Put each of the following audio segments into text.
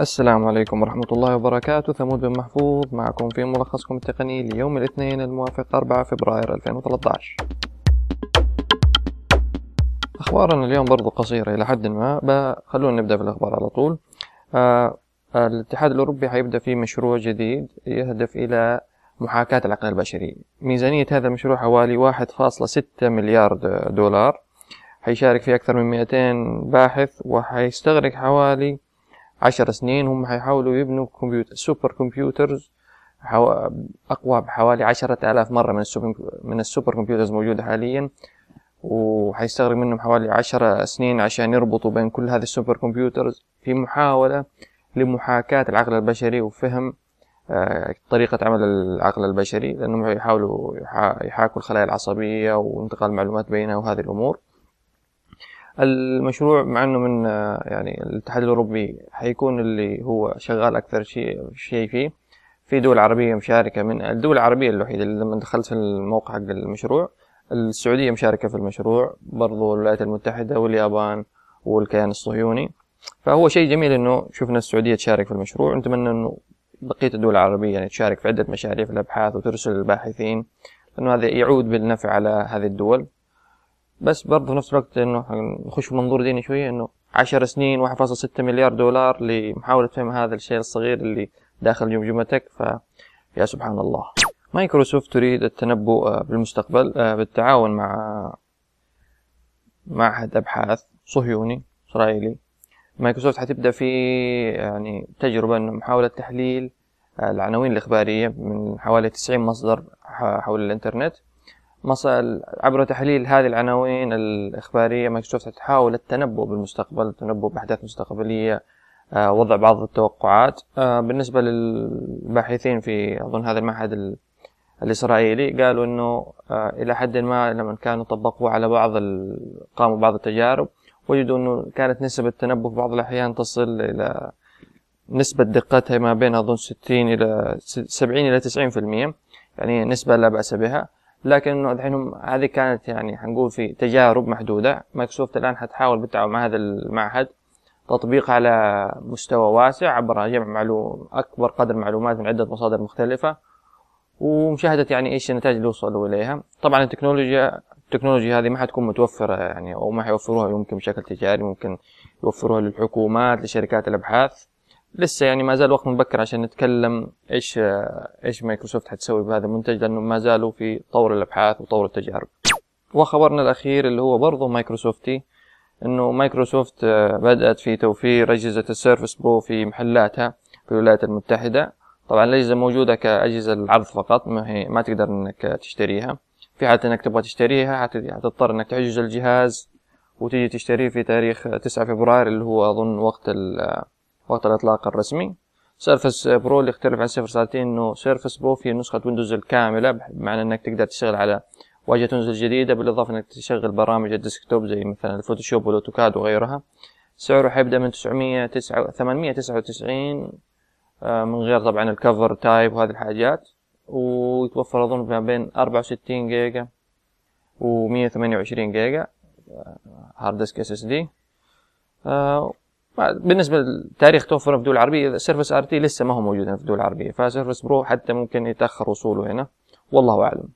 السلام عليكم ورحمة الله وبركاته. ثمود بن محفوظ معكم في ملخصكم التقني ليوم الاثنين الموافق 4 فبراير 2013 أخبارنا اليوم برضو قصيرة إلى حد ما خلونا نبدأ بالأخبار على طول. آه الاتحاد الأوروبي حيبدأ في مشروع جديد يهدف إلى محاكاة العقل البشري. ميزانية هذا المشروع حوالي 1.6 مليار دولار. حيشارك فيه أكثر من 200 باحث وحيستغرق حوالي عشر سنين هم حيحاولوا يبنوا كمبيوتر super computers أقوى بحوالي عشرة آلاف مرة من السوبر, من ال super computers موجودة حاليا. وحيستغرق منهم حوالي عشرة سنين عشان يربطوا بين كل هذه ال super computers في محاولة لمحاكاة العقل البشري وفهم آه، طريقة عمل العقل البشري لأنهم يحاولوا يحاكوا الخلايا العصبية وانتقال المعلومات بينها وهذه الأمور. المشروع مع إنه من آه، يعني الاتحاد الأوروبي حيكون اللي هو شغال أكثر شيء شيء فيه. في دول عربية مشاركة من الدول العربية الوحيدة اللي لما دخلت الموقع حق المشروع السعودية مشاركة في المشروع برضو الولايات المتحدة واليابان والكيان الصهيوني. فهو شيء جميل إنه شفنا السعودية تشارك في المشروع. نتمنى إنه بقية الدول العربية يعني تشارك في عدة مشاريع في الأبحاث وترسل الباحثين لأنه هذا يعود بالنفع على هذه الدول. بس برضه في نفس الوقت إنه نخش في منظور ديني شوية إنه عشر سنين واحد فاصل ستة مليار دولار لمحاولة فهم هذا الشيء الصغير اللي داخل جمجمتك فيا سبحان الله. مايكروسوفت تريد التنبؤ آه، بالمستقبل آه، بالتعاون مع معهد أبحاث صهيوني إسرائيلي. مايكروسوفت حتبدأ في يعني تجربة إنه محاولة تحليل آه، العناوين الإخبارية من حوالي 90 مصدر حول عبر تحليل هذه العناوين الإخبارية مايكروسوفت تحاول التنبؤ بالمستقبل التنبؤ بأحداث مستقبلية آه، وضع بعض التوقعات. آه، بالنسبة للباحثين في أظن هذا المعهد الإسرائيلي قالوا أنه آه، إلى حد ما لما كانوا طبقوه على بعض قاموا بعض التجارب وجدوا أنه كانت نسب التنبؤ في بعض الأحيان تصل إلى نسبة دقتها ما بين أظن 60 إلى 70 إلى 90% يعني نسبة لا بأس بها. لكن الحين هذه كانت يعني حنقول في تجارب محدودة. مايكروسوفت الآن حتحاول بالتعاون مع هذا المعهد تطبيق على مستوى واسع عبر جمع معلوم أكبر قدر معلومات من عدة مصادر مختلفة ومشاهدة يعني إيش النتائج اللي وصلوا إليها. طبعا التكنولوجيا التكنولوجيا هذه ما حتكون متوفرة يعني أو ما حيوفروها يمكن بشكل تجاري ممكن يوفروها للحكومات لشركات الأبحاث. لسه يعني ما زال وقت مبكر عشان نتكلم إيش إيش مايكروسوفت حتسوي بهذا المنتج لأنه ما زالوا في طور الأبحاث وطور التجارب. وخبرنا الأخير اللي هو برضه مايكروسوفتي إنه مايكروسوفت بدأت في توفير أجهزة ال Surface Pro في محلاتها في الولايات المتحدة. طبعا الاجهزه موجودة كأجهزة العرض فقط ما هي ما تقدر إنك تشتريها. في حالة إنك تبغى تشتريها حتضطر إنك تحجز الجهاز وتيجي تشتريه في تاريخ 9 فبراير اللي هو أظن وقت وقت الإطلاق الرسمي. Surface Pro اللي يختلف عن صفر ساعتين إنه Surface Pro فيه نسخة Windows الكاملة بمعنى إنك تقدر تشتغل على واجهة Windows الجديدة بالإضافة إنك تشغل برامج ال desktop زي مثلا ال Photoshop وال AutoCAD وغيرها. سعره حيبدأ من 900 899 آه، من غير طبعا ال cover type وهذه الحاجات. ويتوفر أظن ما بين 64 جيجا و 128 جيجا hard disk SSD بالنسبة لتاريخ توفر في الدول العربية Surface RT لسه ما هو موجود في الدول العربية ف Surface Pro حتى ممكن يتأخر وصوله هنا. والله أعلم.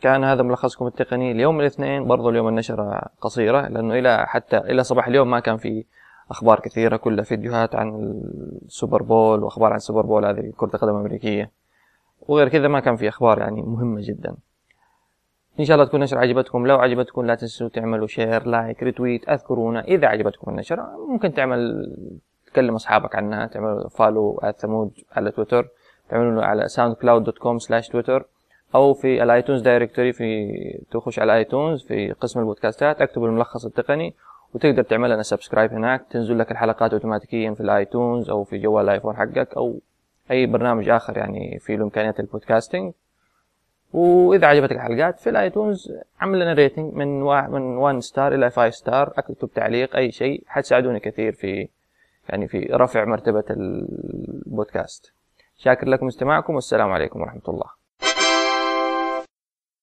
كان هذا ملخصكم التقني اليوم الاثنين برضو اليوم النشرة قصيرة لأنه إلى حتى إلى صباح اليوم ما كان في أخبار كثيرة كلها فيديوهات عن ال Super Bowl وأخبار عن ال Super Bowl هذه كرة القدم الأمريكية. وغير كذا ما كان في أخبار يعني مهمة جدا. إن شاء الله تكون النشرة عجبتكم. لو عجبتكم لا تنسوا تعملوا share like retweet اذكرونا. إذا عجبتكم النشرة ممكن تعمل تكلم أصحابك عنها تعملوا follow ثمود على تويتر تعملوا على com slash Twitter أو في ال iTunes directory في تخش على iTunes في قسم البودكاستات اكتب الملخص التقني وتقدر تعمل لنا subscribe هناك. تنزل لك الحلقات اوتوماتيكيا في ال iTunes أو في جوال ال iPhone حقك أو أي برنامج آخر يعني في امكانيات ال podcasting وإذا عجبتك الحلقات في ال iTunes عمل لنا rating من من 1 star إلى 5 star أكتب تعليق أي شيء حتساعدوني كثير في يعني في رفع مرتبة البودكاست. شاكر لكم استماعكم والسلام عليكم ورحمة الله.